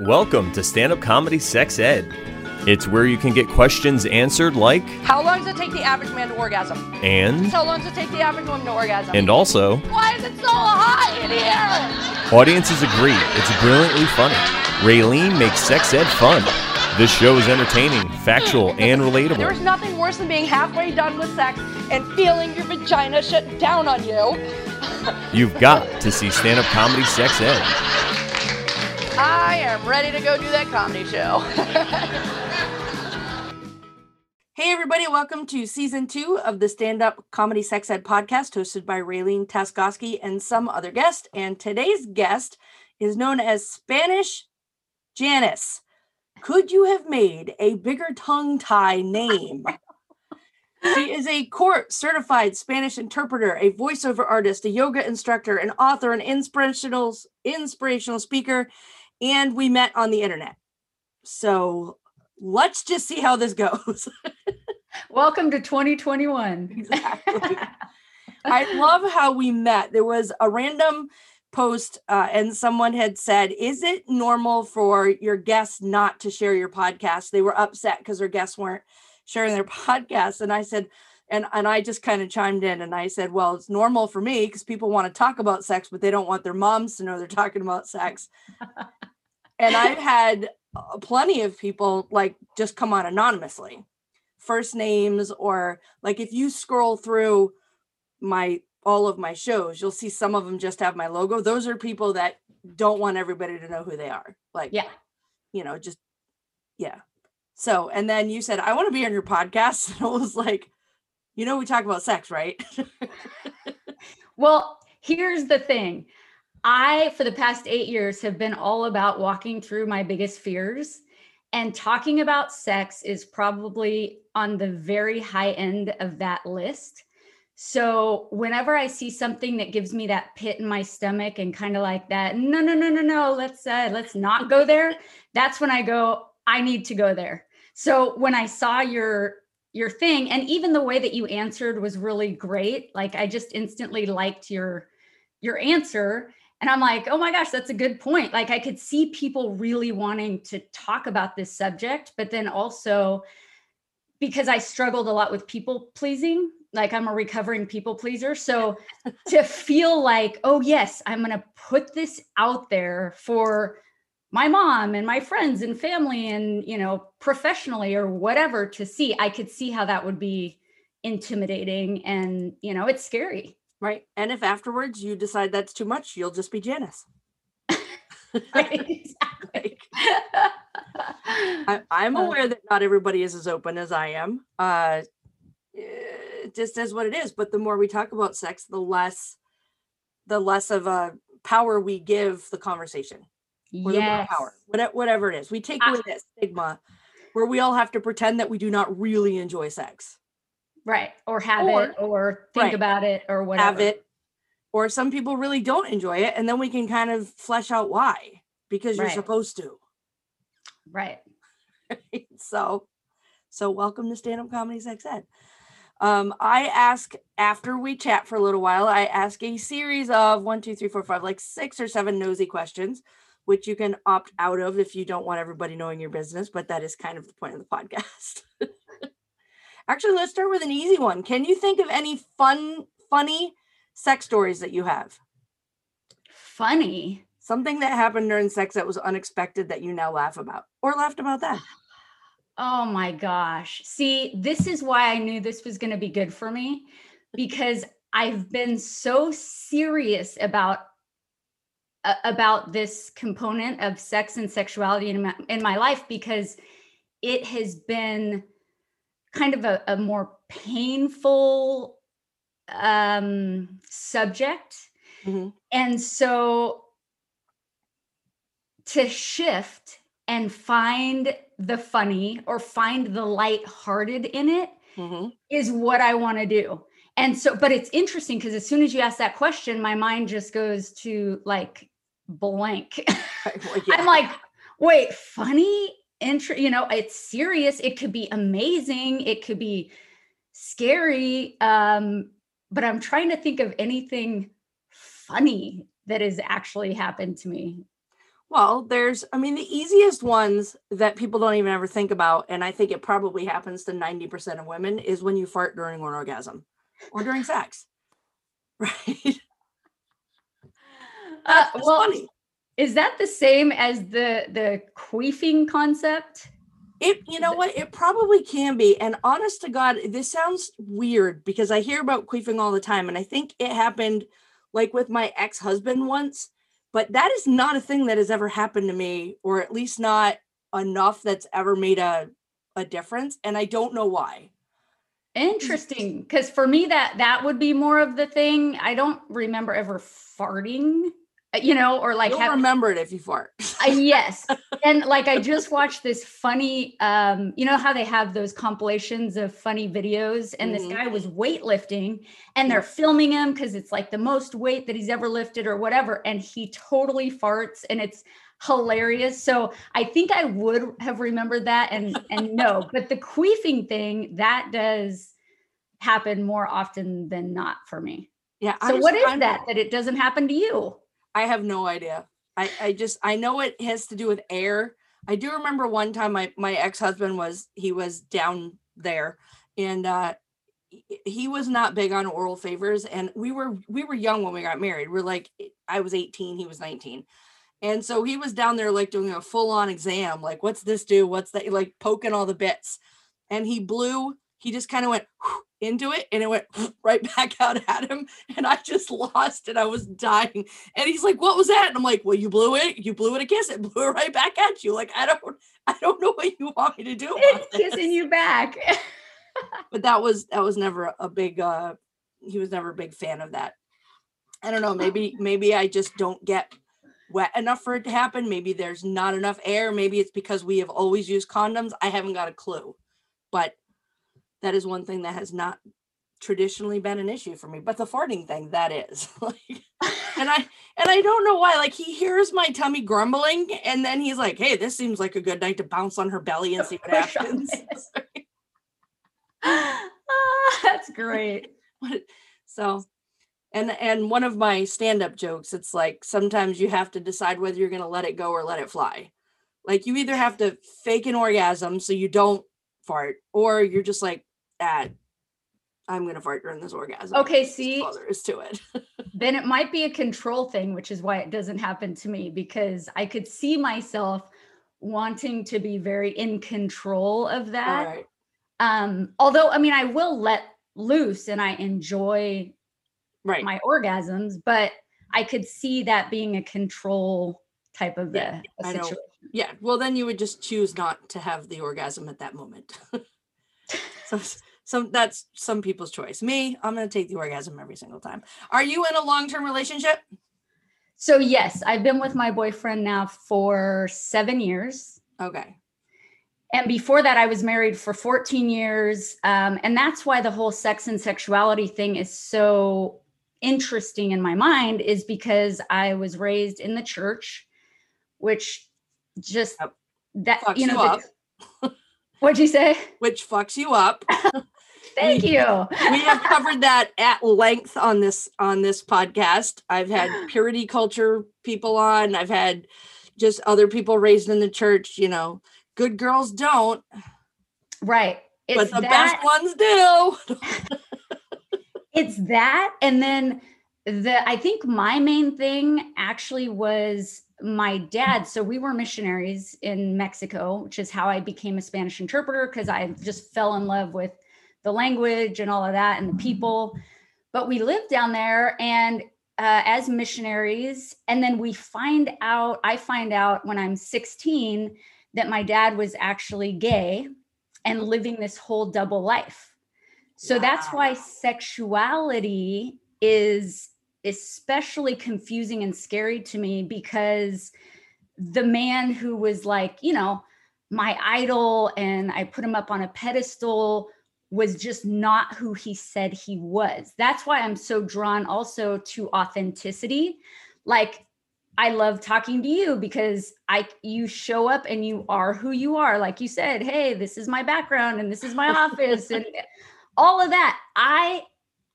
Welcome to Stand Up Comedy Sex Ed. It's where you can get questions answered like, How long does it take the average man to orgasm? and, How long does it take the average woman to orgasm? and also, Why is it so hot in here? audiences agree it's brilliantly funny. Raylene makes sex ed fun. This show is entertaining, factual, and relatable. There's nothing worse than being halfway done with sex and feeling your vagina shut down on you. You've got to see Stand Up Comedy Sex Ed. I am ready to go do that comedy show. hey, everybody, welcome to season two of the Stand Up Comedy Sex Ed podcast, hosted by Raylene Taskoski and some other guest. And today's guest is known as Spanish Janice. Could you have made a bigger tongue tie name? She is a court certified Spanish interpreter, a voiceover artist, a yoga instructor, an author, an inspirational inspirational speaker, and we met on the internet. So let's just see how this goes. Welcome to 2021. Exactly. I love how we met. There was a random post, uh, and someone had said, Is it normal for your guests not to share your podcast? They were upset because their guests weren't sharing their podcast. And I said, and, and I just kind of chimed in and I said, Well, it's normal for me because people want to talk about sex, but they don't want their moms to know they're talking about sex. and I've had uh, plenty of people like just come on anonymously, first names, or like if you scroll through my all of my shows, you'll see some of them just have my logo. Those are people that don't want everybody to know who they are. Like, Yeah. you know, just yeah. So, and then you said, I want to be on your podcast. And I was like, you know, we talk about sex, right? Well, here's the thing. I, for the past eight years, have been all about walking through my biggest fears. And talking about sex is probably on the very high end of that list. So whenever I see something that gives me that pit in my stomach and kind of like that, no, no, no, no, no, let's uh, let's not go there. That's when I go, I need to go there. So when I saw your your thing. And even the way that you answered was really great. Like i just instantly liked your your answer. And i'm like oh my gosh that's a good point. Like i could see people really wanting to talk about this subject but then also because i struggled a lot with people pleasing like i'm a recovering people pleaser. So to feel like oh yes i'm going to put this out there for my mom and my friends and family and you know professionally or whatever to see i could see how that would be intimidating and you know it's scary right. And if afterwards you decide that's too much, you'll just be Janice. right exactly I, I'm Uh, aware that not everybody is as open as I am. Uh, it just is what it is. But the more we talk about sex, the less, the less of a power we give the conversation, or the power, whatever, whatever it is. We take away that stigma where we all have to pretend that we do not really enjoy sex, right or have Or- it or think right. about it or whatever have it, or some people really don't enjoy it, and then we can kind of flesh out why because you're Right. supposed to. right so so welcome to stand up comedy sex ed um i ask after we chat for a little while i ask a series of one two three four five like six or seven nosy questions which you can opt out of if you don't want everybody knowing your business but that is kind of the point of the podcast. Actually let's start with an easy one. Can you think of any fun funny sex stories that you have? Funny? Something that happened during sex that was unexpected that you now laugh about or laughed about that. Oh my gosh. See, this is why I knew this was going to be good for me because I've been so serious about about this component of sex and sexuality in my, in my life because it has been kind of a, a more painful um subject Mhm. and so to shift and find the funny or find the light-hearted in it Mhm. is what I want to do. And so, but it's interesting because as soon as you ask that question, my mind just goes to like blank. Well, yeah. I'm like, wait, funny? Intro, you know, it's serious. It could be amazing. It could be scary. Um, but I'm trying to think of anything funny that has actually happened to me. Well, there's, I mean, the easiest ones that people don't even ever think about, and I think it probably happens to 90% of women, is when you fart during an orgasm or during sex. Right. Uh, well, funny. is that the same as the the queefing concept? It, you know what? It probably can be. And honest to God, this sounds weird because I hear about queefing all the time. And I think it happened like with my ex husband once, but that is not a thing that has ever happened to me, or at least not enough that's ever made a, a difference. And I don't know why. Interesting, because for me that that would be more of the thing. I don't remember ever farting, uh, you know, or like You'll remember it if you fart. Uh, yes. And like I just watched this funny um you know how they have those compilations of funny videos and Mhm. this guy was weightlifting and they're filming him cuz it's like the most weight that he's ever lifted or whatever and he totally farts and it's hilarious. So I think I would have remembered that and and no, but the queefing thing that does happen more often than not for me. yeah. So just- is I'm- that that it doesn't happen to you? I have no idea. I, I just I know it has to do with air. I do remember one time my my ex-husband was he was down there and uh he- he was not big on oral favors and we were we were young when we got married. We're like I was 18, he was 19. And so he was down there like doing a full-on exam, like what's this do? What's that? Like poking all the bits. And he blew, he just kind of went into it and it went right back out at him. And I just lost it. I was dying. And he's like, "What was that?" And I'm like, "Well, you blew it. You blew it a kiss. It blew it right back at you. Like I don't, I don't know what you want me to do It's kissing you back. But that was that was never a big. uh He was never a big fan of that. I don't know. Maybe maybe I just don't get wet enough for it to happen. Maybe there's not enough air. Maybe it's because we have always used condoms. I haven't got a clue. But that is one thing that has not traditionally been an issue for me. But the farting thing, that is. like and I and I don't know why. Like he hears my tummy grumbling, and then he's like, "Hey, this seems like a good night to bounce on her belly and see what happens." Ah, that's great. So, and and one of my stand-up jokes, it's like sometimes you have to decide whether you're going to let it go or let it fly. Like you either have to fake an orgasm so you don't fart, or you're just like, ah, I'm going to fart during this orgasm. Okay, see, all there is to it. then it might be a control thing, which is why it doesn't happen to me because I could see myself wanting to be very in control of that. right. Um, although, I mean, I will let loose and I enjoy Right. my orgasms, but I could see that being a control type of Yeah, a, a situation. Yeah, well, then you would just choose not to have the orgasm at that moment. so, some that's some people's choice. Me, I'm going to take the orgasm every single time. Are you in a long-term relationship? So, yes, I've been with my boyfriend now for seven years. Okay. And before that, I was married for 14 years. Um, and that's why the whole sex and sexuality thing is so interesting in my mind, is because I was raised in the church, which just Yep. that, Fucks you know, you the- what'd you say? Which fucks you up. Thank We- you. we have covered that at length on this on this podcast. I've had purity culture people on. I've had just other people raised in the church, you know. Good girls don't, Right. It's but the that, best ones do. it's that and then the i think my main thing actually was my dad. So we were missionaries in mexico which is how i became a spanish interpreter because i just fell in love with the language and all of that and the people. But we lived down there and uh, as missionaries and then we find out i find out when i'm 16 that my dad was actually gay and living this whole double life so that's why sexuality is especially confusing and scary to me because the man who was like, you know, my idol and I put him up on a pedestal was just not who he said he was. That's why I'm so drawn also to authenticity. Like I love talking to you because I you show up and you are who you are. Like you said, hey, this is my background and this is my office and all of that. I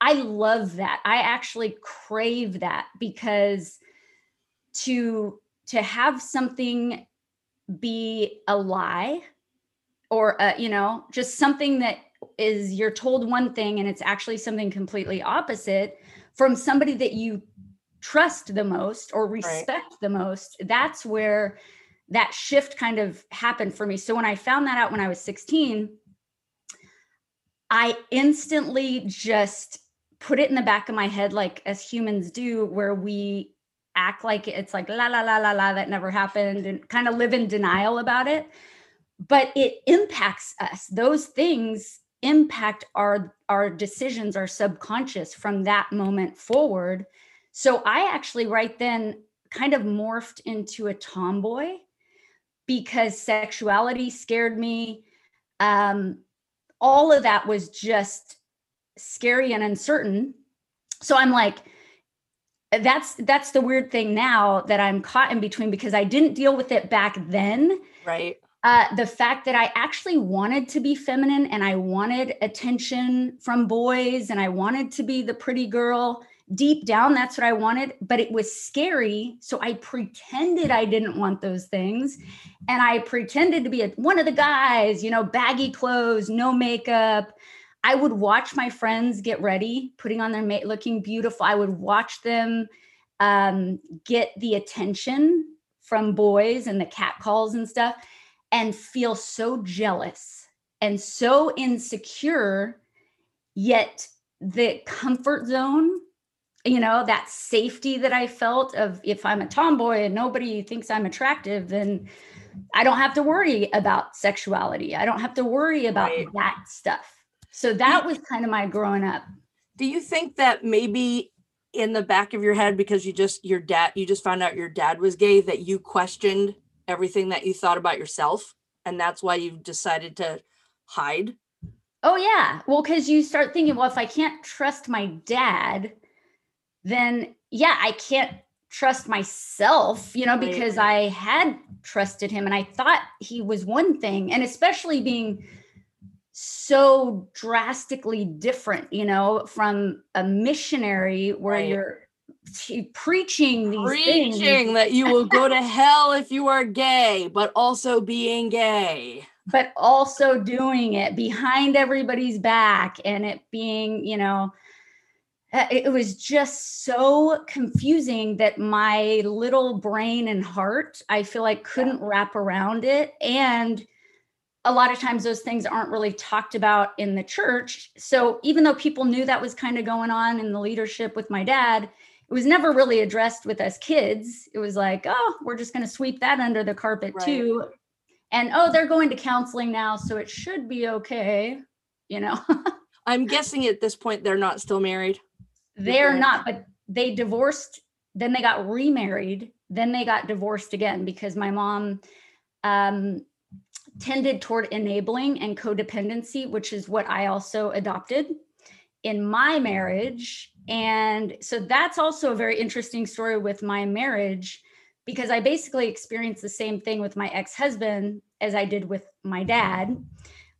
I love that. I actually crave that because to to have something be a lie or uh, you know just something that is you're told one thing and it's actually something completely opposite from somebody that you trust the most or respect right. the most that's where that shift kind of happened for me so when i found that out when i was 16 i instantly just put it in the back of my head like as humans do where we act like it's like la la la la la that never happened and kind of live in denial about it. But it impacts us. Those things impact our our decisions our subconscious from that moment forward. So i actually right then kind of morphed into a tomboy because sexuality scared me. Um all of that was just scary and uncertain so i'm like that's that's the weird thing now that i'm caught in between because i didn't deal with it back then right uh, the fact that I actually wanted to be feminine and I wanted attention from boys and I wanted to be the pretty girl. Deep down, that's what I wanted, but it was scary. So I pretended I didn't want those things. And I pretended to be a, one of the guys, you know, baggy clothes, no makeup. I would watch my friends get ready, putting on their mate, looking beautiful. I would watch them um, get the attention from boys and the cat calls and stuff and feel so jealous and so insecure, yet the comfort zone, you know, that safety that I felt of if I'm a tomboy and nobody thinks I'm attractive, then I don't have to worry about sexuality. I don't have to worry about right. that stuff. So that was kind of my growing up. Do you think that maybe in the back of your head because you just your dad you just found out your dad was gay that you questioned everything that you thought about yourself and that's why you've decided to hide oh yeah well because you start thinking well if i can't trust my dad then yeah i can't trust myself you know because i had trusted him and i thought he was one thing and especially being so drastically different you know from a missionary where right. you're preaching these preaching things. that you will go to hell if you are gay, but also being gay. But also doing it behind everybody's back and it being, you know, Uh, it was just so confusing that my little brain and heart, I feel like couldn't wrap around it. And a lot of times those things aren't really talked about in the church. So even though people knew that was kind of going on in the leadership with my dad, it was never really addressed with us kids. It was like, oh, we're just going to sweep that under the carpet right. too. And oh, they're going to counseling now, so it should be okay, you know. I'm guessing at this point they're not still married. They're not, but they divorced, then they got remarried, then they got divorced again because my mom um, tended toward enabling and codependency, which is what I also adopted in my marriage. And so that's also a very interesting story with my marriage because I basically experienced the same thing with my ex husband as I did with my dad,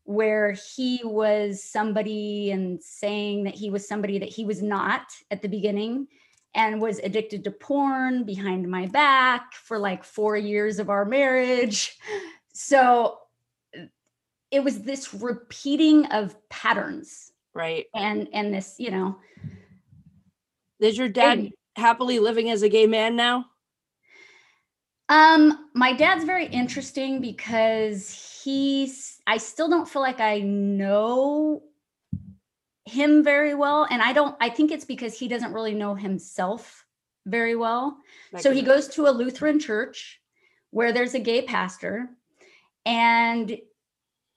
where he was somebody and saying that he was somebody that he was not at the beginning and was addicted to porn behind my back for like four years of our marriage. So it was this repeating of patterns. Right. And and this, you know, is your dad and, happily living as a gay man now? Um, my dad's very interesting because he's I still don't feel like I know him very well and I don't I think it's because he doesn't really know himself very well. so he goes to a Lutheran church where there's a gay pastor and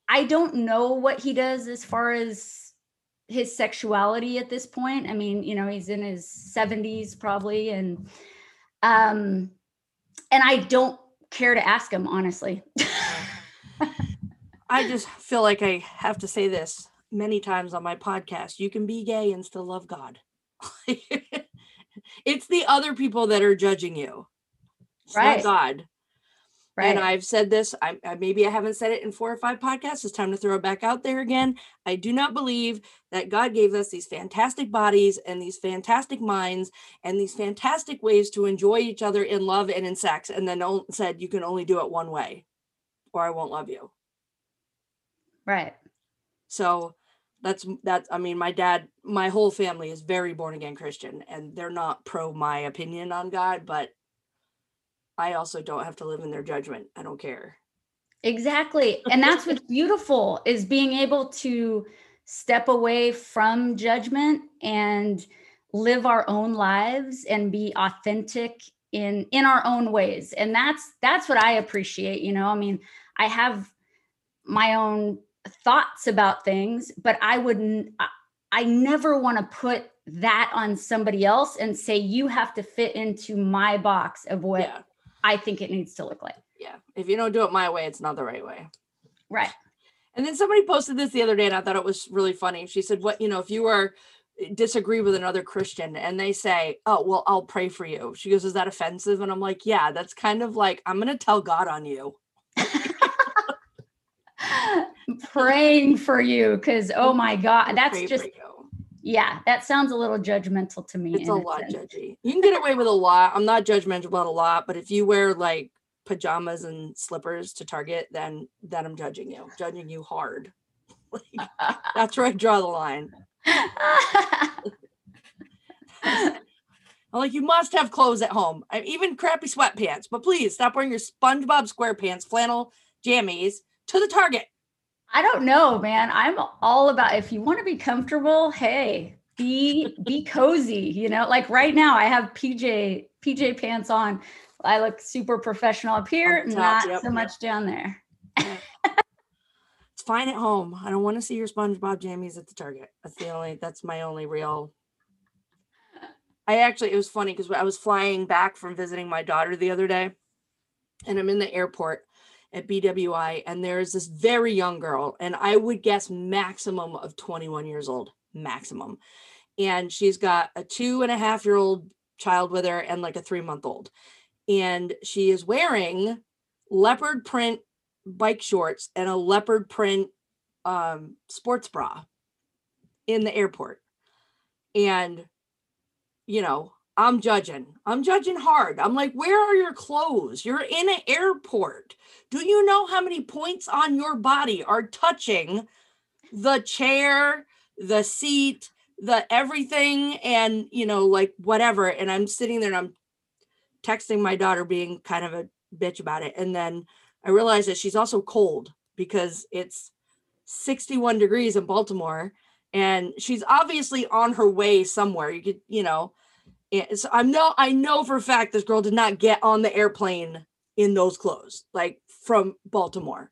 I don't know what he does as far as his sexuality at this point. I mean, you know, he's in his 70s probably and um and I don't care to ask him honestly. I just feel like I have to say this many times on my podcast. You can be gay and still love God. it's the other people that are judging you. It's right. God. Right. And I've said this, I, I maybe I haven't said it in four or five podcasts. It's time to throw it back out there again. I do not believe that God gave us these fantastic bodies and these fantastic minds and these fantastic ways to enjoy each other in love and in sex, and then said you can only do it one way, or I won't love you. Right. So that's that's I mean, my dad, my whole family is very born again Christian, and they're not pro my opinion on God, but I also don't have to live in their judgment. I don't care. Exactly. And that's what's beautiful is being able to step away from judgment and live our own lives and be authentic in in our own ways. And that's that's what I appreciate, you know. I mean, I have my own thoughts about things, but I wouldn't I, never want to put that on somebody else and say you have to fit into my box of what Yeah. I think it needs to look like. Yeah. If you don't do it my way, it's not the right way. Right. And then somebody posted this the other day, and I thought it was really funny. She said, What, you know, if you were eh, disagree with another Christian and they say, Oh, well, I'll pray for you. She goes, Is that offensive? And I'm like, Yeah, that's kind of like, I'm going to tell God on you. praying for you because oh my god that's just yeah that sounds a little judgmental to me It's a lot judgy. You can get away with a lot. I'm not judgmental about a lot, but if you wear like pajamas and slippers to Target, then then I'm judging you, judging you hard. Like, that's where I draw the line. I'm like, you must have clothes at home. I, even crappy sweatpants, but please stop wearing your SpongeBob SquarePants flannel jammies to the Target. I don't know man i'm all about if you want to be comfortable hey be be cozy you know like right now i have pj pj pants on i look super professional up here top, not yep, so yep. much down there It's fine at home. I don't want to see your SpongeBob jammies at the Target. That's the only. That's my only real. I actually, it was funny because I was flying back from visiting my daughter the other day, and I'm in the airport at BWI, and there's this very young girl, and I would guess maximum of 21 years old, maximum, and she's got a two and a half year old child with her and like a three month old, and she is wearing leopard print bike shorts and a leopard print um, sports bra in the airport. And, you know, I'm judging. I'm judging hard. I'm like, where are your clothes? You're in an airport. Do you know how many points on your body are touching the chair, the seat, the everything, and, you know, like whatever? And I'm sitting there and I'm texting my daughter, being kind of a bitch about it. And then I realize that she's also cold because it's 61 degrees in Baltimore and she's obviously on her way somewhere. You could, you know, so I'm no, I know for a fact this girl did not get on the airplane in those clothes, like from Baltimore.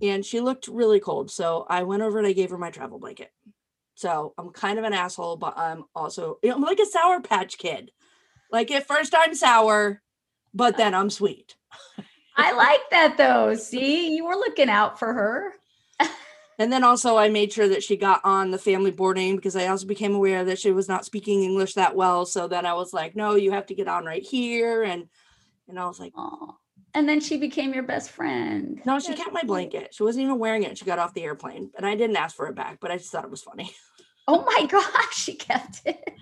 And she looked really cold. So I went over and I gave her my travel blanket. So I'm kind of an asshole, but I'm also, you know, I'm like a sour patch kid. Like at first I'm sour, but then I'm sweet. i like that though see you were looking out for her And then also I made sure that she got on the family boarding because I also became aware that she was not speaking English that well. So then I was like, no, you have to get on right here. And and I was like, oh. and then she became your best friend no, she kept my blanket. She wasn't even wearing it. She got off the airplane. And I didn't ask for it back, but I just thought it was funny. oh my gosh she kept it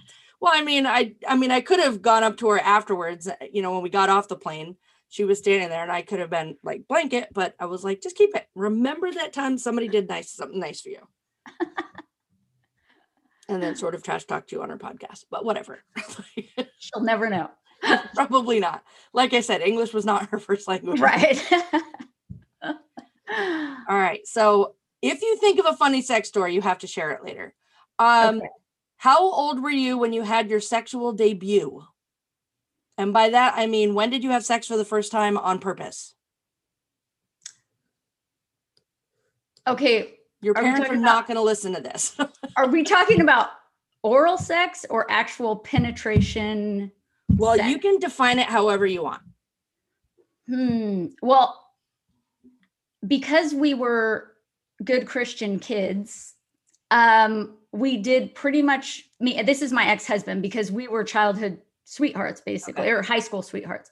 Well, I mean, I I mean, I could have gone up to her afterwards, you know, when we got off the plane. She was standing there and I could have been like blanket, but I was like, just keep it. Remember that time somebody did nice something nice for you. and then sort of trash talked you on her podcast, but whatever. she'll never know Probably not. Like I said, English was not her first language. right All right. So if you think of a funny sex story, you have to share it later. Um, Okay. How old were you when you had your sexual debut? And by that, I mean, when did you have sex for the first time on purpose? okay Your Are parents are not going to listen to this. Are we talking about oral sex or actual penetration? well, you can define it however you want. Hmm. Well, because we were good Christian kids, um, we did pretty much me. This is my ex-husband because we were childhood sweethearts, basically, Okay. or high school sweethearts.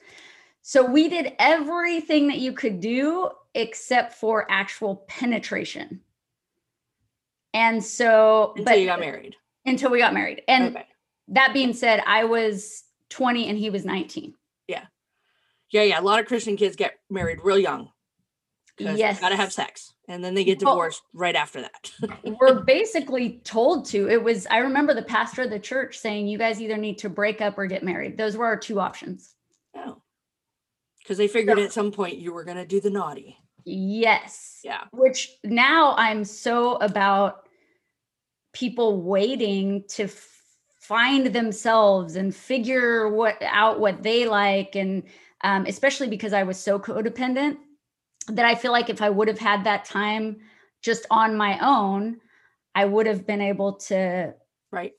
So we did everything that you could do except for actual penetration. And so, Until but you got married. until we got married. And Okay. that being said, I was 20 and he was 19. Yeah, yeah. Yeah. A lot of Christian kids get married real young. Yes. gotta have sex. And then they get Well- divorced right after that. We're basically told to. It was, I remember the pastor of the church saying, you guys either need to break up or get married. Those were our two options. oh. Because they figured at some point you were gonna do the naughty. Yes. Yeah. Which now I'm so about people waiting to f- find themselves and figure what out what they like and um, especially because I was so codependent that I feel like if I would have had that time just on my own, I would have been able to Right.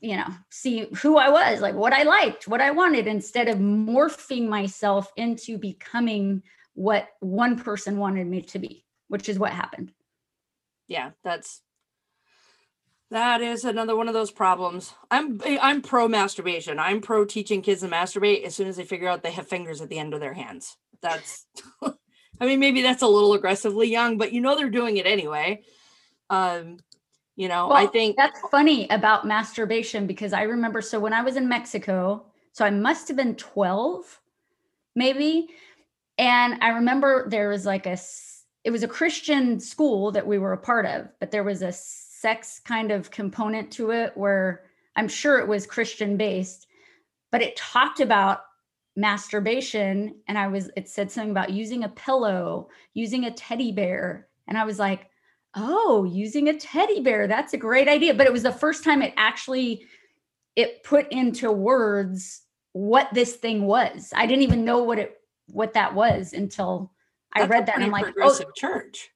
you know see who i was like what i liked what i wanted instead of morphing myself into becoming what one person wanted me to be which is what happened Yeah, that's that is another one of those problems. I'm I'm pro masturbation. I'm pro teaching kids to masturbate as soon as they figure out they have fingers at the end of their hands. That's I mean maybe that's a little aggressively young, but you know they're doing it anyway. Um you know, I think that's funny about masturbation because i remember so when i was in mexico so i must have been 12 maybe and i remember there was like a it was a christian school that we were a part of but there was a sex kind of component to it where i'm sure it was christian based but it talked about masturbation and i was it said something about using a pillow using a teddy bear and i was like oh using a teddy bear that's a great idea but it was the first time it actually it put into words what this thing was i didn't even know what it what that was until i that's a read that and i'm like oh church.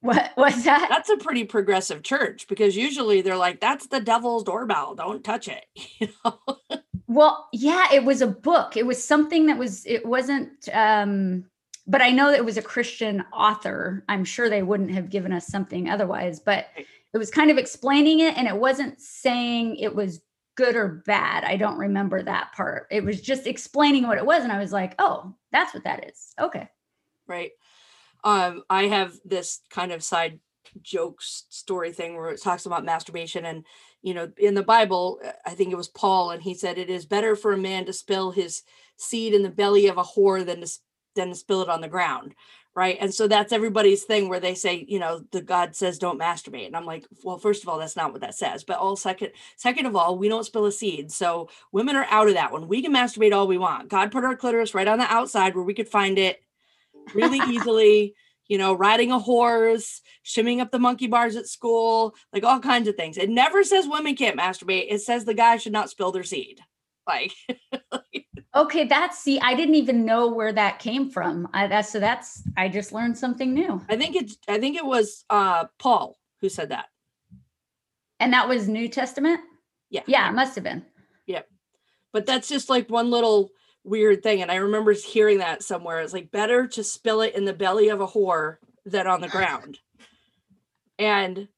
what was that That's a pretty progressive church because usually they're like, that's the devil's doorbell. Don't touch it. You know? Well, yeah, it was a book. It was something that was, it wasn't, um, but I know that it was a Christian author. I'm sure they wouldn't have given us something otherwise, but it was kind of explaining it and it wasn't saying it was good or bad. I don't remember that part. It was just explaining what it was. And I was like, oh, that's what that is. Okay. right um i have this kind of side jokes story thing where it talks about masturbation and you know in the bible uh, i think it was paul and he said it is better for a man to spill his seed in the belly of a whore than to than to spill it on the ground right? And so that's everybody's thing where they say you know the god says don't masturbate and i'm like well first of all that's not what that says but all second second of all we don't spill a seed so women are out of that one. We can masturbate all we want. God put our clitoris right on the outside where we could find it really easily, you know, riding a horse, shimming up the monkey bars at school, like all kinds of things. It never says women can't masturbate. It says the guy should not spill their seed. Like, Okay. That's, see, I didn't even know where that came from. I, that's, so that's, I just learned something new. I think it's, I think it was uh Paul who said that. And that was New Testament? Yeah. Yeah, it must have been. Yeah, but that's just like one little weird thing. And I remember hearing that somewhere. It's like better to spill it in the belly of a whore than on the ground. And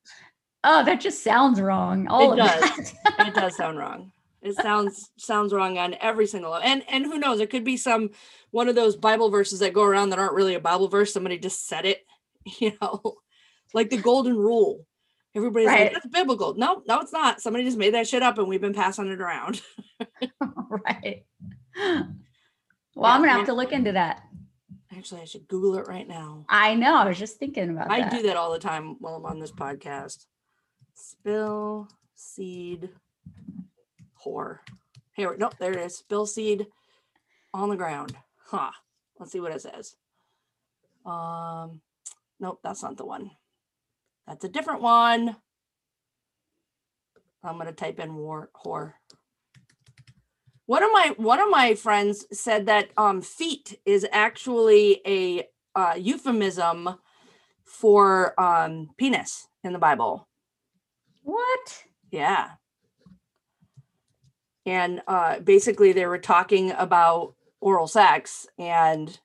Oh, that just sounds wrong. All It of does. it does sound wrong. It sounds sounds wrong on every single. And and who knows? It could be some one of those Bible verses that go around that aren't really a Bible verse. Somebody just said it, you know, like the golden rule. Everybody's Right. like, that's biblical. No, no, it's not. Somebody just made that shit up and we've been passing it around. right. Well, Yeah, I'm gonna have to look into that. Actually, I should Google it right now. I know. I was just thinking about I that. do that all the time while I'm on this podcast. Spill seed whore. Here, no, there it is. Spill seed on the ground. Huh. Let's see what it says. Um, nope, that's not the one. That's a different one. I'm gonna type in war whore. One of my one of my friends said that um feet is actually a uh, euphemism for um penis in the Bible. What? Yeah. And uh basically they were talking about oral sex and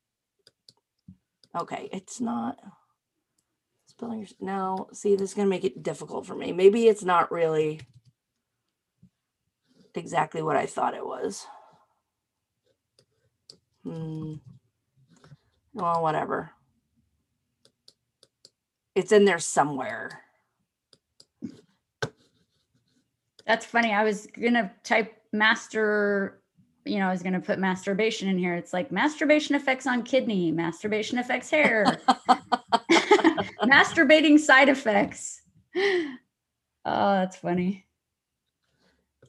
okay, it's not spelling your no, see this is gonna make it difficult for me. Maybe it's not really exactly what I thought it was. Hmm. Well, whatever. It's in there somewhere. That's funny. I was gonna type master, you know, I was gonna put masturbation in here. It's like masturbation effects on kidney, masturbation affects hair, masturbating side effects. Oh, that's funny.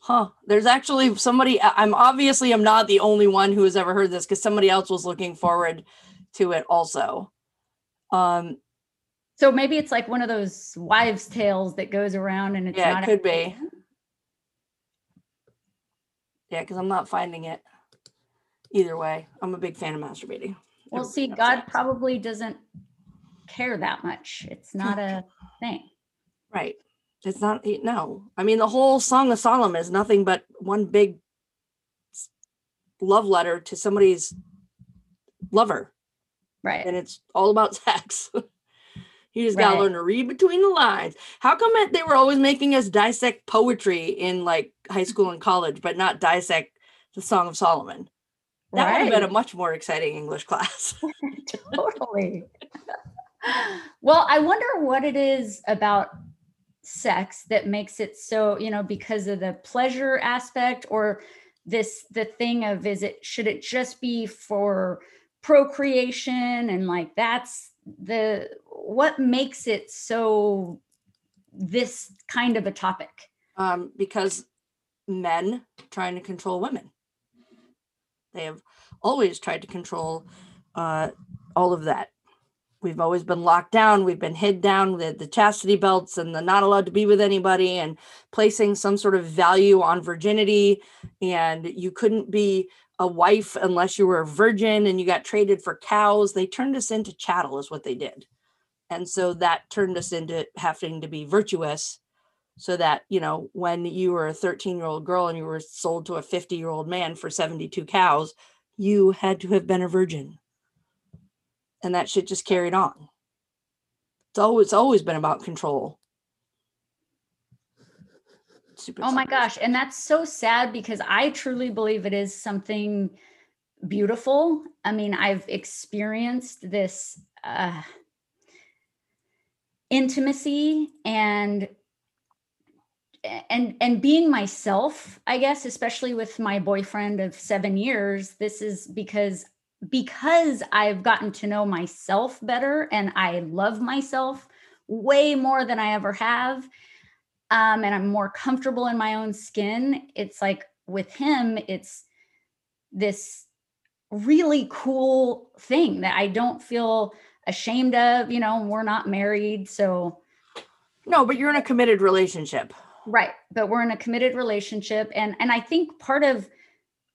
Huh. There's actually somebody I'm obviously I'm not the only one who has ever heard this because somebody else was looking forward to it also. Um So maybe it's like one of those wives' tales that goes around and it's Yeah, it not could be. Yeah, because I'm not finding it. Either way, I'm a big fan of masturbating. Well, Everybody see, God that. probably doesn't care that much. It's not hmm. a thing. Right. It's not it- no. I mean, the whole Song of Solomon is nothing but one big love letter to somebody's lover, Right. and it's all about sex. You just gotta learn to read between the lines. How come it, they were always making us dissect poetry in like high mm. school and college, but not dissect the Song of Solomon? That would have been a much more exciting English class. totally. well, I wonder what it is about sex that makes it so, you know, because of the pleasure aspect or this the thing of is it should it just be for procreation and like that's the what makes it so this kind of a topic um, because men trying to control women. They have always tried to control uh, all of that. We've always been locked down. We've been hid down the, the chastity belts and the not allowed to be with anybody and placing some sort of value on virginity. And you couldn't be a wife unless you were a virgin and you got traded for cows. They turned us into chattel, is what they did. And so that turned us into having to be virtuous so that you know when you were a 13 year old girl and you were sold to a 50 year old man for 72 cows you had to have been a virgin and that shit just carried on it's always it's always been about control Oh my gosh. And that's so sad because I truly believe it is something beautiful. I mean, I've experienced this uh, intimacy and and and being myself i guess especially with my boyfriend of 7 years this is because because i've gotten to know myself better and i love myself way more than i ever have um, and I'm more comfortable in my own skin. It's like with him, it's this really cool thing that I don't feel ashamed of. You know, we're not married. So, no but you're in a committed relationship right. But we're in a committed relationship. And, and I think part of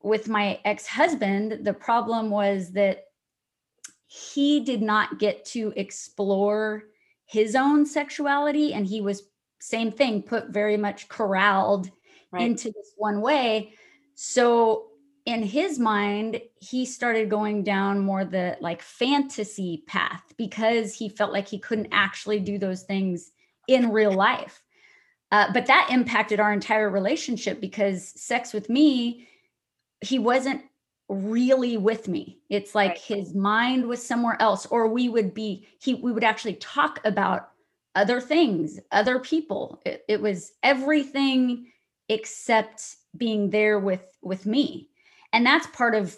with my ex husband, the problem was that he did not get to explore his own sexuality and he was same thing put very much corralled right into this one way. So in his mind, he started going down more the like fantasy path because he felt like he couldn't actually do those things in real life. Uh, but that impacted our entire relationship because sex with me, he wasn't really with me. It's like Right. his mind was somewhere else, or we would be, he we would actually talk about other things, other people. It, it was everything except being there with with me. And that's part of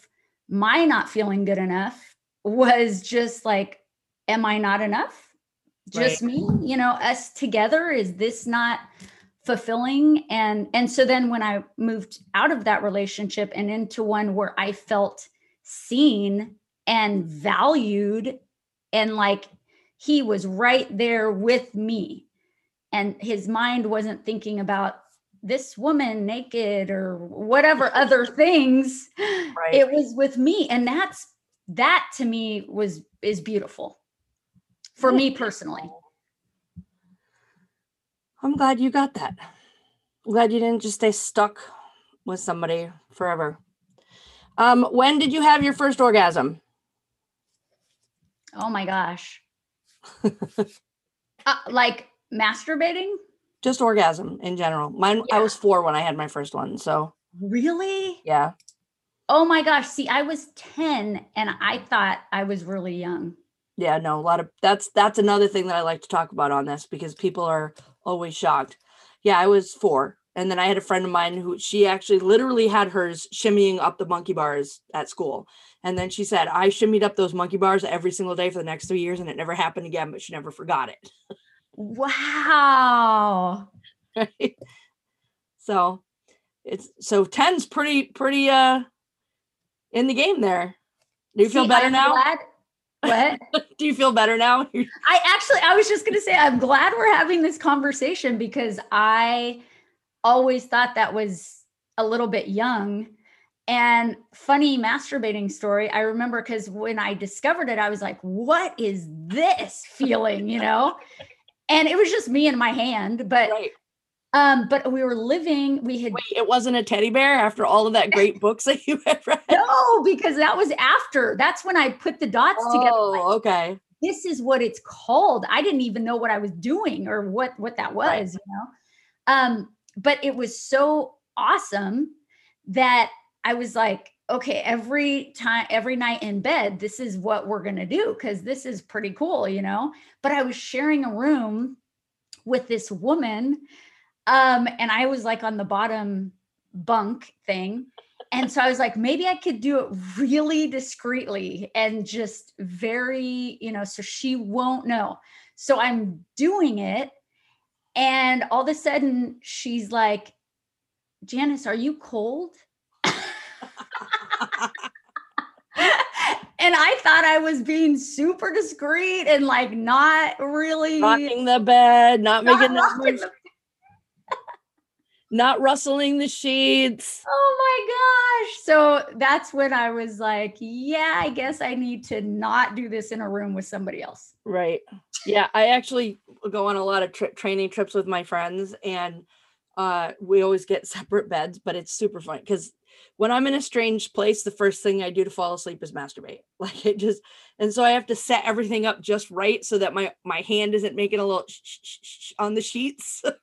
my not feeling good enough was just like am I not enough? Just Right. me, you know, us together is this not fulfilling and and so then when I moved out of that relationship and into one where I felt seen and valued and like he was right there with me. And his mind wasn't thinking about this woman naked or whatever other things. Right. it was with me. And that's that to me was is beautiful for me personally. i'm glad you got that. I'm glad you didn't just stay stuck with somebody forever. Um when did you have your first orgasm? Oh my gosh uh, like masturbating just orgasm in general. Mine, I was four when I had my first one. So really yeah, Oh my gosh. See, I was 10 and I thought I was really young. Yeah, no, a lot of that's that's another thing that I like to talk about on this because people are always shocked. Yeah, I was four. And then I had a friend of mine who she actually literally had hers shimmying up the monkey bars at school. And then she said, I shimmied up those monkey bars every single day for the next three years and it never happened again, but she never forgot it. Wow. right? So it's so 10's pretty, pretty uh in the game there. Do you feel better I'm now? glad- what? Do you feel better now? I actually, I was just going to say, I'm glad we're having this conversation because I always thought that was a little bit young. And funny masturbating story, I remember because when I discovered it, I was like, what is this feeling, you know? And it was just me and my hand, but right. um, but we were living, we had Wait, it wasn't a teddy bear after all of that great books that you had read? no, because that was after. That's when I put the dots together. like, Oh, okay. this is what it's called i didn't even know what i was doing or what what that was Right. you know um but it was so awesome that i was like okay every time every night in bed this is what we're going to do because this is pretty cool you know but i was sharing a room with this woman um and i was like on the bottom bunk thing and so I was like, maybe I could do it really discreetly and just very, you know, so she won't know. So I'm doing it. And all of a sudden she's like, Janice, are you cold? And I thought I was being super discreet and like not really Rocking the bed, not, not making that noise, the- not rustling the sheets. Oh my gosh. So that's when I was like, yeah, I guess I need to not do this in a room with somebody else. Right. Yeah, I actually go on a lot of tri- training trips with my friends, and uh, we always get separate beds. But it's super fun because when I'm in a strange place, the first thing I do to fall asleep is masturbate. Like it just, and so I have to set everything up just right so that my my hand isn't making a little sh- sh- sh- on the sheets.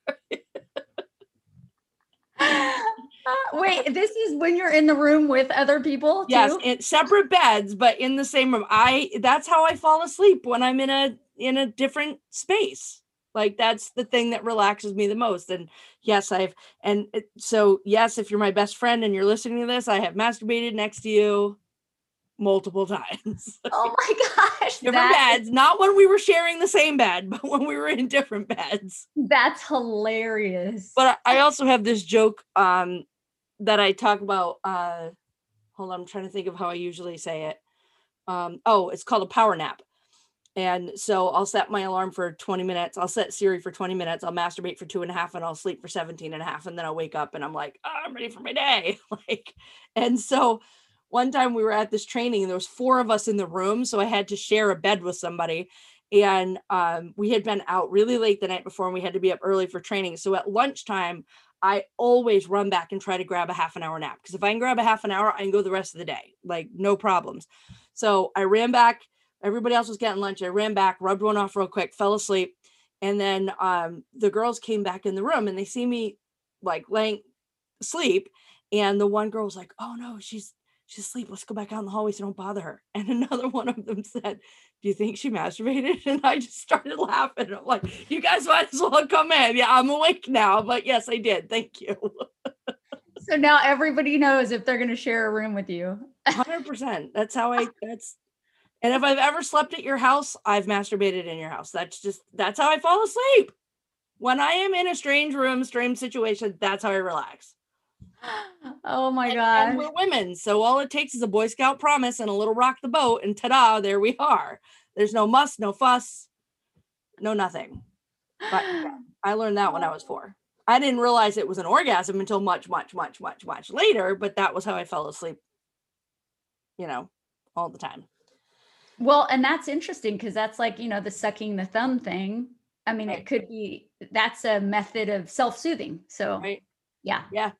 Wait, this is when you're in the room with other people? yes, too? in separate beds, but in the same room. I that's how I fall asleep when I'm in a in a different space. Like that's the thing that relaxes me the most. And yes, I've and it, so yes, if you're my best friend and you're listening to this, I have masturbated next to you multiple times. Oh my gosh. different beds, not when we were sharing the same bed, but when we were in different beds. that's hilarious. But I I also have this joke um that I talk about uh hold on, I'm trying to think of how I usually say it. Um oh, it's called a power nap. And so I'll set my alarm for 20 minutes. I'll set Siri for 20 minutes. I'll masturbate for two and a half and I'll sleep for 17 and a half. And then I'll wake up and I'm like, oh, I'm ready for my day. like, and so one time we were at this training and there was four of us in the room. So I had to share a bed with somebody. And um, we had been out really late the night before and we had to be up early for training. So at lunchtime, I always run back and try to grab a half an hour nap because if I can grab a half an hour, I can go the rest of the day, like no problems. So I ran back. Everybody else was getting lunch. I ran back, rubbed one off real quick, fell asleep. And then um, the girls came back in the room and they see me like laying asleep. And the one girl was like, oh no, she's she's asleep. Let's go back out in the hallway so don't bother her. And another one of them said, Do you think she masturbated? And I just started laughing. I'm like, you guys might as well come in. Yeah, I'm awake now. But yes, I did. Thank you. so now everybody knows if they're going to share a room with you. 100%. That's how I, that's, and if I've ever slept at your house, I've masturbated in your house. That's just, that's how I fall asleep. When I am in a strange room, strange situation, that's how I relax. Oh my And- gosh. And we're women. So all it takes is a Boy Scout promise and a little rock the boat, and ta da, there we are. There's no muss, no fuss, no nothing. But yeah, I learned that when I was four. I didn't realize it was an orgasm until much, much, much, much, much later, but that was how I fell asleep, you know, all the time. Well, and that's interesting because that's like, you know, the sucking the thumb thing. I mean, Right. it could be that's a method of self-soothing. So, Right. yeah. Yeah.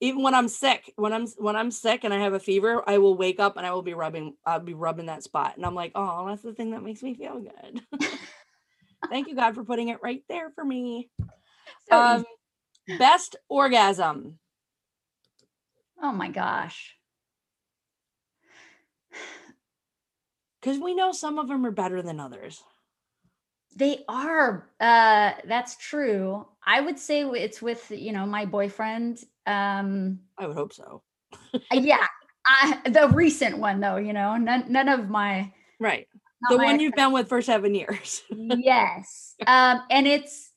Even when I'm sick, when I'm when I'm sick and I have a fever, I will wake up and I will be rubbing I'll be rubbing that spot. And I'm like, oh, that's the thing that makes me feel good. Thank you, God, for putting it right there for me. So, Um, best orgasm. oh my gosh. Because we know some of them are better than others. They are. Uh, that's true. I would say it's with you know my boyfriend. Um, I would hope so. Uh, yeah, I, the recent one though. You know, none none of my right. The one you've been with for seven years. yes, um, and it's.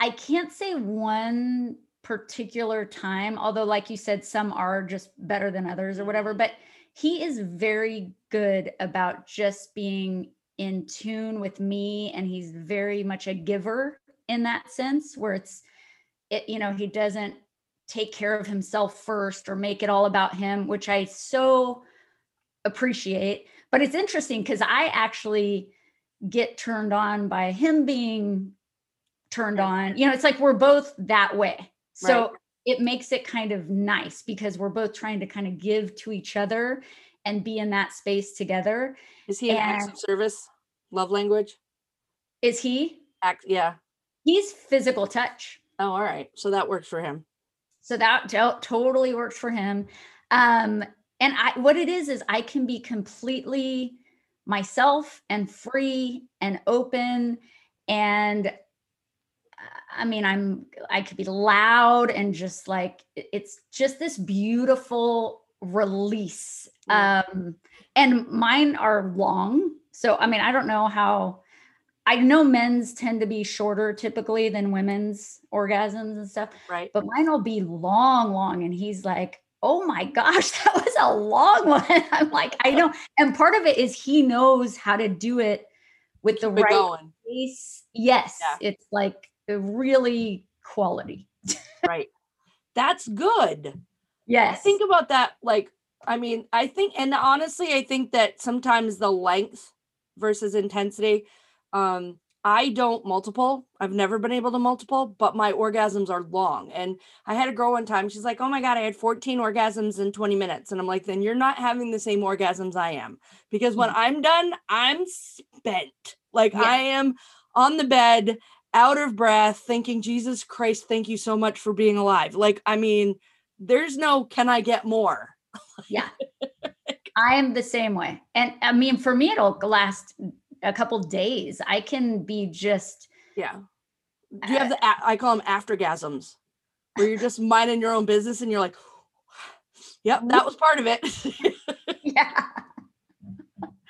I can't say one particular time, although, like you said, some are just better than others or whatever. But he is very good about just being in tune with me and he's very much a giver in that sense where it's it you know he doesn't take care of himself first or make it all about him which i so appreciate. But it's interesting because i actually get turned on by him being turned on. You know it's like we're both that way. So right. It makes it kind of nice because we're both trying to kind of give to each other and be in that space together. Is he an acts of service love language? Is he? Act, yeah. He's physical touch. Oh, all right. So that works for him. So that totally works for him. Um, and I, what it is, is I can be completely myself and free and open. And I mean, I'm, I could be loud and just like, it's just this beautiful release. Um, and mine are long. So, I mean, I don't know how, I know men's tend to be shorter typically than women's orgasms and stuff. Right. But mine will be long, long. And he's like, oh my gosh, that was a long one. I'm like, I know. And part of it is he knows how to do it with Keep the right going. pace. Yes. Yeah. It's like really quality. right. That's good. Yes. Think about that. Like, I mean, I think, and honestly, I think that sometimes the length versus intensity, um, I don't multiple. I've never been able to multiple, but my orgasms are long. And I had a girl one time, she's like, Oh my God, I had 14 orgasms in 20 minutes. And I'm like, Then you're not having the same orgasms I am. Because when mm-hmm. I'm done, I'm spent. Like yeah. I am on the bed, out of breath, thinking, Jesus Christ, thank you so much for being alive. Like, I mean, there's no can I get more? yeah. I am the same way. And I mean, for me, it'll last a couple days. I can be just. Yeah. Do you have uh, the, I call them aftergasms, where you're just minding your own business and you're like, yep, that was part of it. yeah.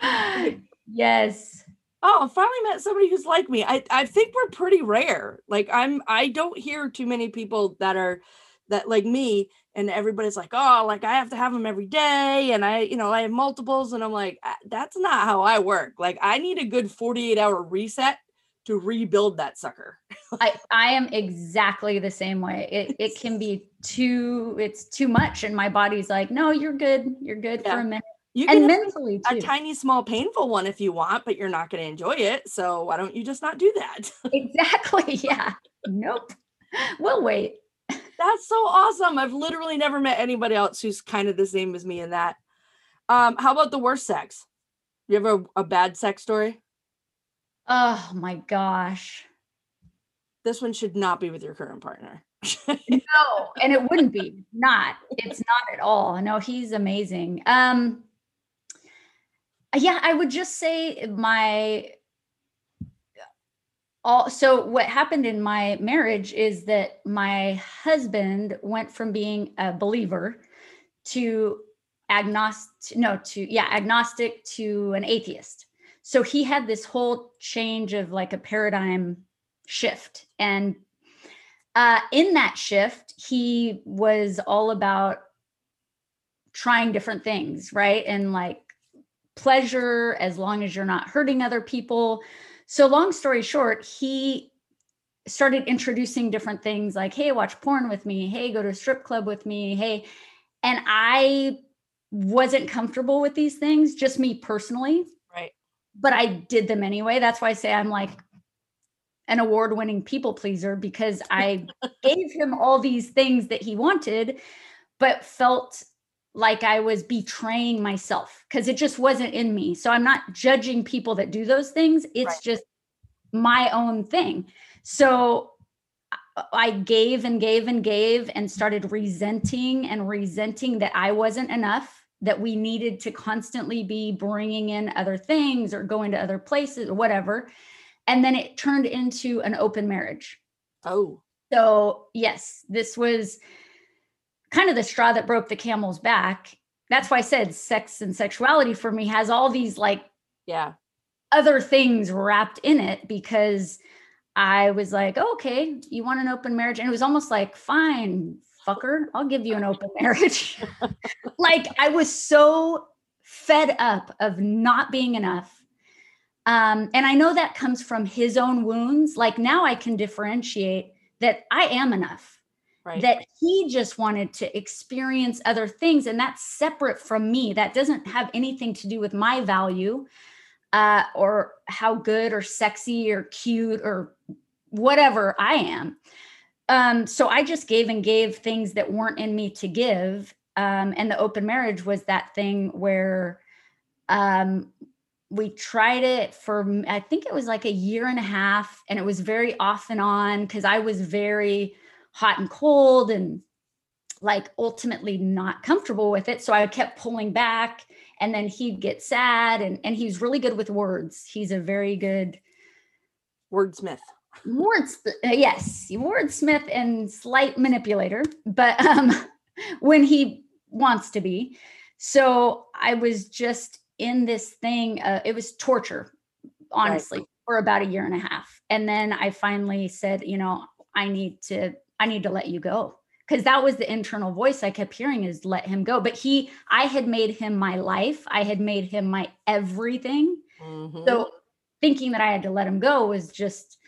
yes. Oh, I finally met somebody who's like me. I, I think we're pretty rare. Like I'm I don't hear too many people that are that like me and everybody's like oh like i have to have them every day and i you know i have multiples and i'm like uh, that's not how i work like i need a good 48 hour reset to rebuild that sucker i i am exactly the same way it it can be too it's too much and my body's like no you're good you're good yeah. for a minute you can and mentally a, a tiny small painful one if you want but you're not going to enjoy it so why don't you just not do that exactly yeah nope we'll wait that's so awesome. I've literally never met anybody else who's kind of the same as me in that. Um, how about the worst sex? You have a, a bad sex story? Oh my gosh. This one should not be with your current partner. no, and it wouldn't be. Not. It's not at all. No, he's amazing. Um yeah, I would just say my all so what happened in my marriage is that my husband went from being a believer to agnostic no to yeah agnostic to an atheist. So he had this whole change of like a paradigm shift. And uh, in that shift he was all about trying different things right? And like pleasure as long as you're not hurting other people so, long story short, he started introducing different things like, hey, watch porn with me. Hey, go to a strip club with me. Hey. And I wasn't comfortable with these things, just me personally. Right. But I did them anyway. That's why I say I'm like an award winning people pleaser because I gave him all these things that he wanted, but felt like I was betraying myself because it just wasn't in me. So I'm not judging people that do those things. It's right. just my own thing. So I gave and gave and gave and started resenting and resenting that I wasn't enough that we needed to constantly be bringing in other things or going to other places or whatever. And then it turned into an open marriage. Oh. So, yes, this was kind of the straw that broke the camel's back. That's why I said sex and sexuality for me has all these like Yeah. other things wrapped in it because I was like, oh, okay, you want an open marriage? And it was almost like, fine, fucker, I'll give you an open marriage. like I was so fed up of not being enough. Um, and I know that comes from his own wounds. Like now I can differentiate that I am enough. Right. That he just wanted to experience other things. And that's separate from me. That doesn't have anything to do with my value uh, or how good or sexy or cute or whatever I am. Um, so I just gave and gave things that weren't in me to give. Um, and the open marriage was that thing where um, we tried it for, I think it was like a year and a half, and it was very off and on because I was very hot and cold and like ultimately not comfortable with it. So I kept pulling back and then he'd get sad and, and he's really good with words. He's a very good Wordsmith. words uh, yes wordsmith and slight manipulator but um when he wants to be so i was just in this thing uh, it was torture honestly for about a year and a half and then i finally said you know i need to i need to let you go because that was the internal voice i kept hearing is let him go but he i had made him my life i had made him my everything Mhm. so thinking that I had to let him go was just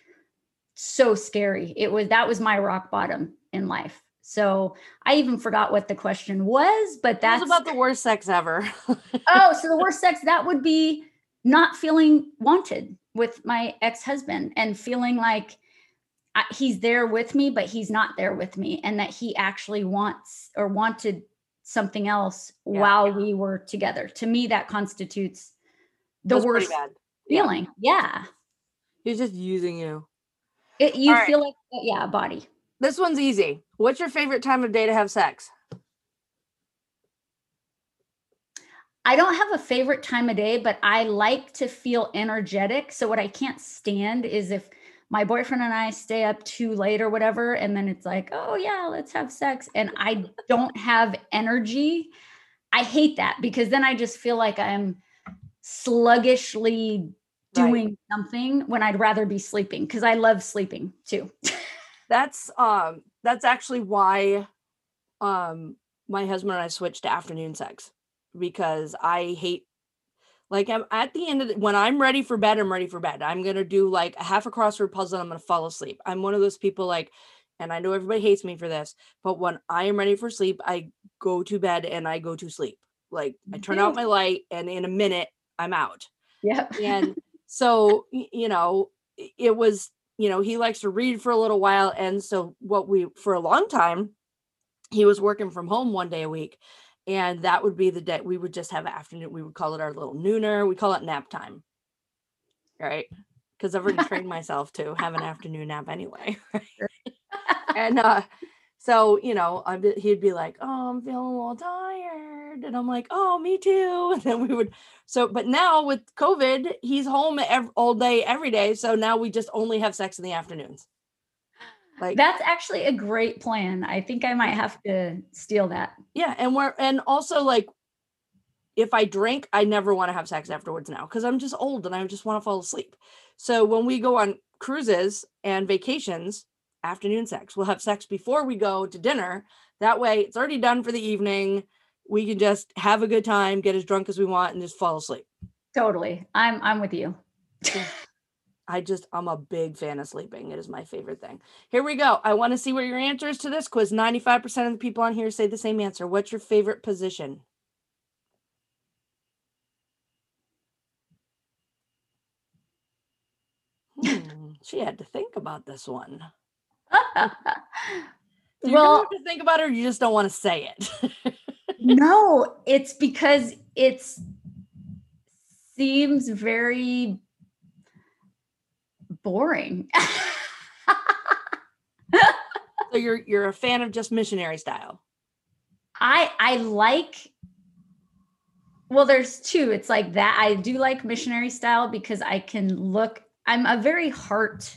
so scary. It was that was my rock bottom in life. So I even forgot what the question was, but That's that's about the worst sex ever. oh, so the worst sex that would be not feeling wanted with my ex-husband and feeling like I, he's there with me, but he's not there with me, and that he actually wants or wanted something else Yeah. while we were together. To me, that constitutes the That's worst bad. Yeah. feeling. Yeah. He's just using you. It, you All right. feel like, yeah, body. This one's easy. What's your favorite time of day to have sex? I don't have a favorite time of day, but I like to feel energetic. So, what I can't stand is if my boyfriend and I stay up too late or whatever, and then it's like, oh, yeah, let's have sex. And I don't have energy. I hate that because then I just feel like I'm sluggishly Right. doing something when I'd rather be sleeping because I love sleeping too. That's um that's actually why um my husband and I switched to afternoon sex because I hate like I'm at the end of the, when I'm ready for bed, I'm ready for bed. I'm gonna do like a half a crossword puzzle and I'm gonna fall asleep. I'm one of those people like, and I know everybody hates me for this, but when I am ready for sleep, I go to bed and I go to sleep. Like I turn out my light and in a minute I'm out. yep. and so you know it was you know he likes to read for a little while and so what we for a long time he was working from home one day a week and that would be the day we would just have afternoon we would call it our little nooner we call it nap time. Right? Because i've already trained myself to have an afternoon nap anyway and uh so you know I'd be, he'd be like oh i'm feeling a little tired and i'm like oh me too and then we would so but now with covid he's home ev- all day every day so now we just only have sex in the afternoons like That's actually a great plan. I think I might have to steal that. yeah and we're and also like if i drink i never want to have sex afterwards now because i'm just old and i just want to fall asleep so when we go on cruises and vacations afternoon sex we'll have sex before we go to dinner that way it's already done for the evening we can just have a good time get as drunk as we want and just fall asleep Totally. I'm I'm with you. i just i'm a big fan of sleeping. It is my favorite thing. Here we go. I want to see what your answer is to this quiz. 95% of the people on here say the same answer. What's your favorite position? Hmm, she had to think about this one. Do you well, really have to think about it, or you just don't want to say it? no, it's because it's seems very boring. so you're you're a fan of just missionary style. I I like Well, there's two. It's like that. I do like missionary style because I can look, I'm a very heart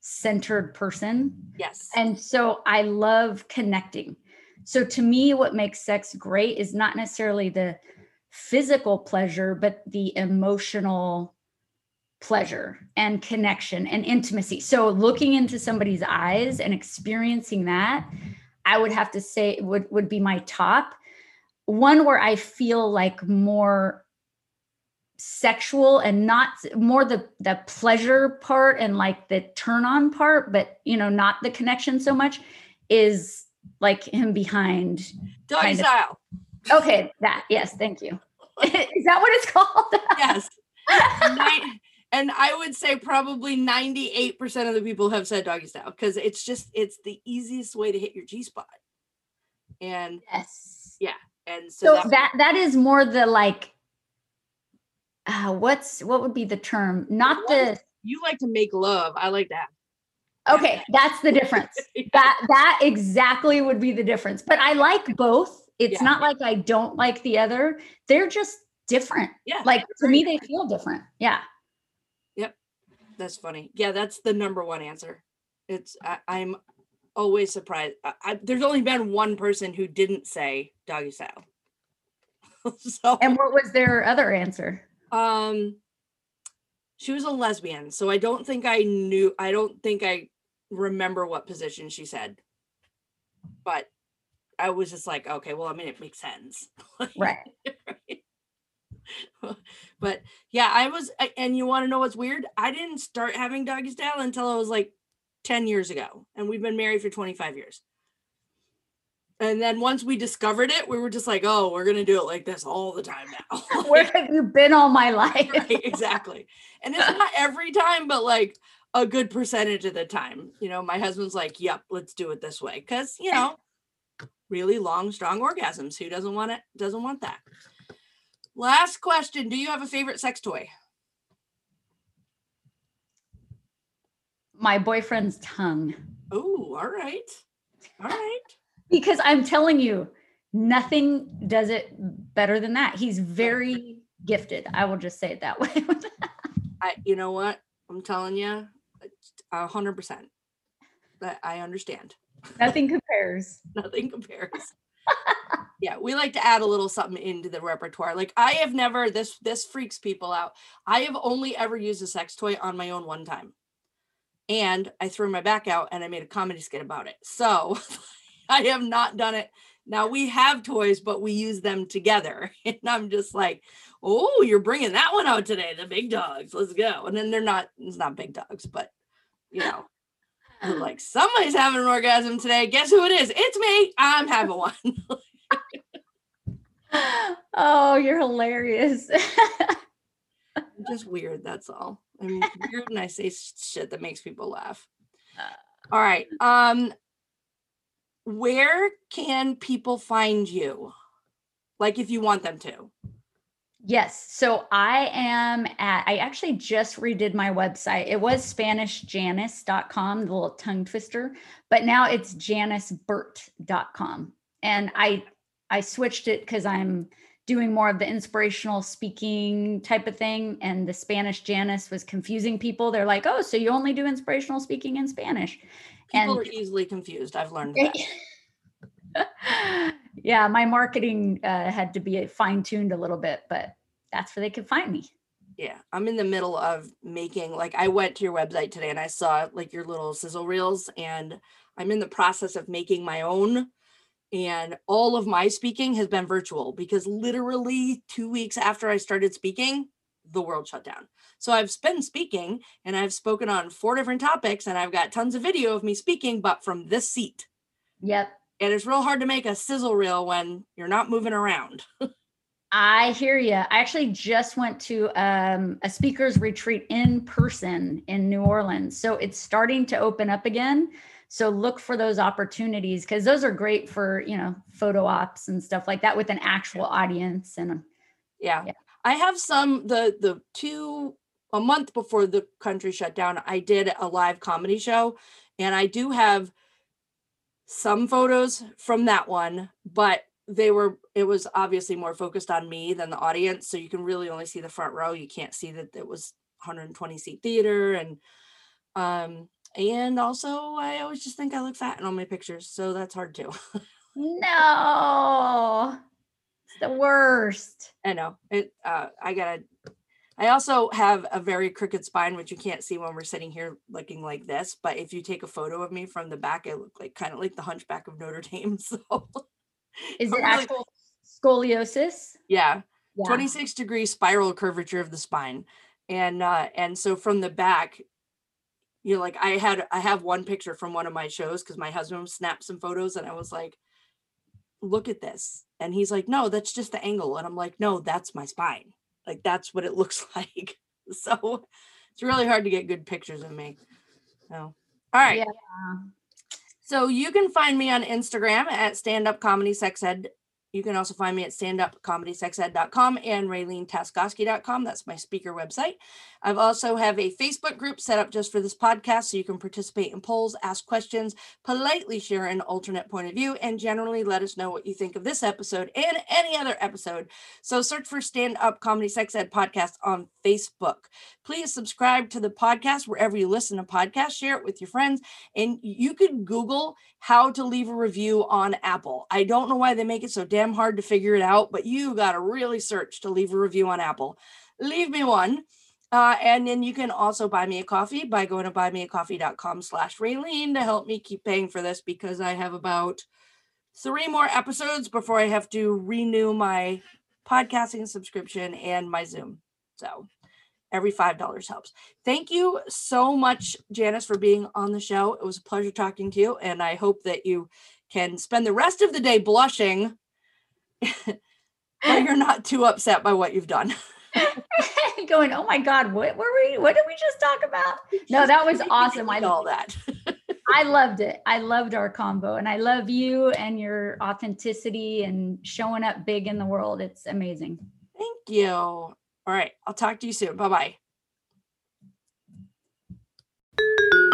centered person. Yes. And so I love connecting. So to me, what makes sex great is not necessarily the physical pleasure, but the emotional pleasure and connection and intimacy. So looking into somebody's eyes and experiencing that, I would have to say would would be my top. One where I feel like more sexual and not more the the pleasure part and like the turn on part but you know not the connection so much is like him behind Doggy kind of- okay that yes thank you is that what it's called Yes. and I would say probably 98% of the people have said doggy style because it's just it's the easiest way to hit your G spot. And yes Yeah. and so, so that, that that is more the like uh, what's what would be the term not the you like to make love. I like that. okay that's the difference that that exactly would be the difference but i like both it's Yeah. not like i don't like the other they're just different Yeah. like to me they feel different yeah That's funny. Yeah, that's the number one answer. It's I, I'm always surprised. I, I, there's only been one person who didn't say doggy style. so and what was their other answer um she was a lesbian, so I don't think I knew I don't think I remember what position she said. But I was just like, okay, well, I mean it makes sense. right but yeah, I was, and you want to know what's weird? I didn't start having doggy style until I was like 10 years ago, and we've been married for 25 years. And then once we discovered it, we were just like, oh, we're going to do it like this all the time now. where have you been all my life right, exactly. And it's not every time, but like a good percentage of the time. You know, my husband's like, yep, let's do it this way. Cause, you know, really long, strong orgasms. Who doesn't want it? Doesn't want that. Last question. Do you have a favorite sex toy? my boyfriend's tongue Oh, all right. All right. because i'm telling you nothing does it better than that he's very gifted i will just say it that way I, you know what? I'm telling you, a hundred percent. That I understand. nothing compares Nothing compares. We like to add a little something into the repertoire. Like I have never this this freaks people out. I have only ever used a sex toy on my own one time. And I threw my back out and I made a comedy skit about it. So I have not done it. Now we have toys, but we use them together. And I'm just like, oh, you're bringing that one out today, the big dogs. Let's go. And then they're not, it's not big dogs, but you know, like somebody's having an orgasm today. Guess who it is? It's me. I'm having one. Oh you're hilarious just weird. That's all. I'm weird and I say shit that makes people laugh. All right. Um, where can people find you? Like if you want them to. Yes. So I am at, I actually just redid my website. It was SpanishJanice.com, the little tongue twister, but now it's JaniceBurt.com. And I, I switched it because I'm doing more of the inspirational speaking type of thing. And the Spanish Janice was confusing people. They're like, oh, so you only do inspirational speaking in Spanish. People And- are easily confused. I've learned that. yeah, my marketing uh, had to be fine tuned a little bit, but that's where they could find me. Yeah, I'm in the middle of making like I went to your website today and I saw like your little sizzle reels and I'm in the process of making my own and all of my speaking has been virtual because literally 2 weeks after I started speaking the world shut down. So I've been speaking and I've spoken on four different topics and I've got tons of video of me speaking but from this seat. Yep. And it's real hard to make a sizzle reel when you're not moving around. I hear you. I actually just went to um, a speakers retreat in person in New Orleans. So it's starting to open up again. So look for those opportunities because those are great for, you know, photo ops and stuff like that with an actual audience. And Yeah. Yeah. I have some the the two a month before the country shut down, I did a live comedy show and I do have some photos from that one, but they were it was obviously more focused on me than the audience so you can really only see the front row you can't see that it was 120 seat theater and um and also i always just think i look fat in all my pictures so that's hard too. No! It's the worst. I know. It uh i gotta i also have a very crooked spine which you can't see when we're sitting here looking like this but if you take a photo of me from the back i look like kind of like the hunchback of notre dame so. Is it Really- actual scoliosis? Yeah. Yeah. 26 degree spiral curvature of the spine. And uh and so from the back you know like i had i have one picture from one of my shows because my husband snapped some photos and i was like look at this. And he's like no that's just the angle. And i'm like no that's my spine. Like that's what it looks like. So it's really hard to get good pictures of me. So all right. Yeah. so you can find me on Instagram at stand up comedy sex ed. You can also find me at standupcomedysexed.com and RayleneTaskoski.com. That's my speaker website. I've also have a Facebook group set up just for this podcast so you can participate in polls, ask questions, politely share an alternate point of view, and generally let us know what you think of this episode and any other episode. So search for Stand Up Comedy Sex Ed Podcast on Facebook. Please subscribe to the podcast wherever you listen to podcasts, share it with your friends, and you could Google how to leave a review on Apple. I don't know why they make it so damn hard to figure it out, but you got to really search to leave a review on Apple. Leave me one. Uh, and then you can also buy me a coffee by going to buymeacoffee.com slash Raylene to help me keep paying for this because I have about three more episodes before I have to renew my podcasting subscription and my Zoom. So every $5 helps. Thank you so much, Janice, for being on the show. It was a pleasure talking to you. And I hope that you can spend the rest of the day blushing, or you're not too upset by what you've done. Going, oh my God, what were we? What did we just talk about? No, that was awesome. I all that. I loved it. I loved our combo, and I love you and your authenticity and showing up big in the world. It's amazing. Thank you. All right, I'll talk to you soon. Bye bye.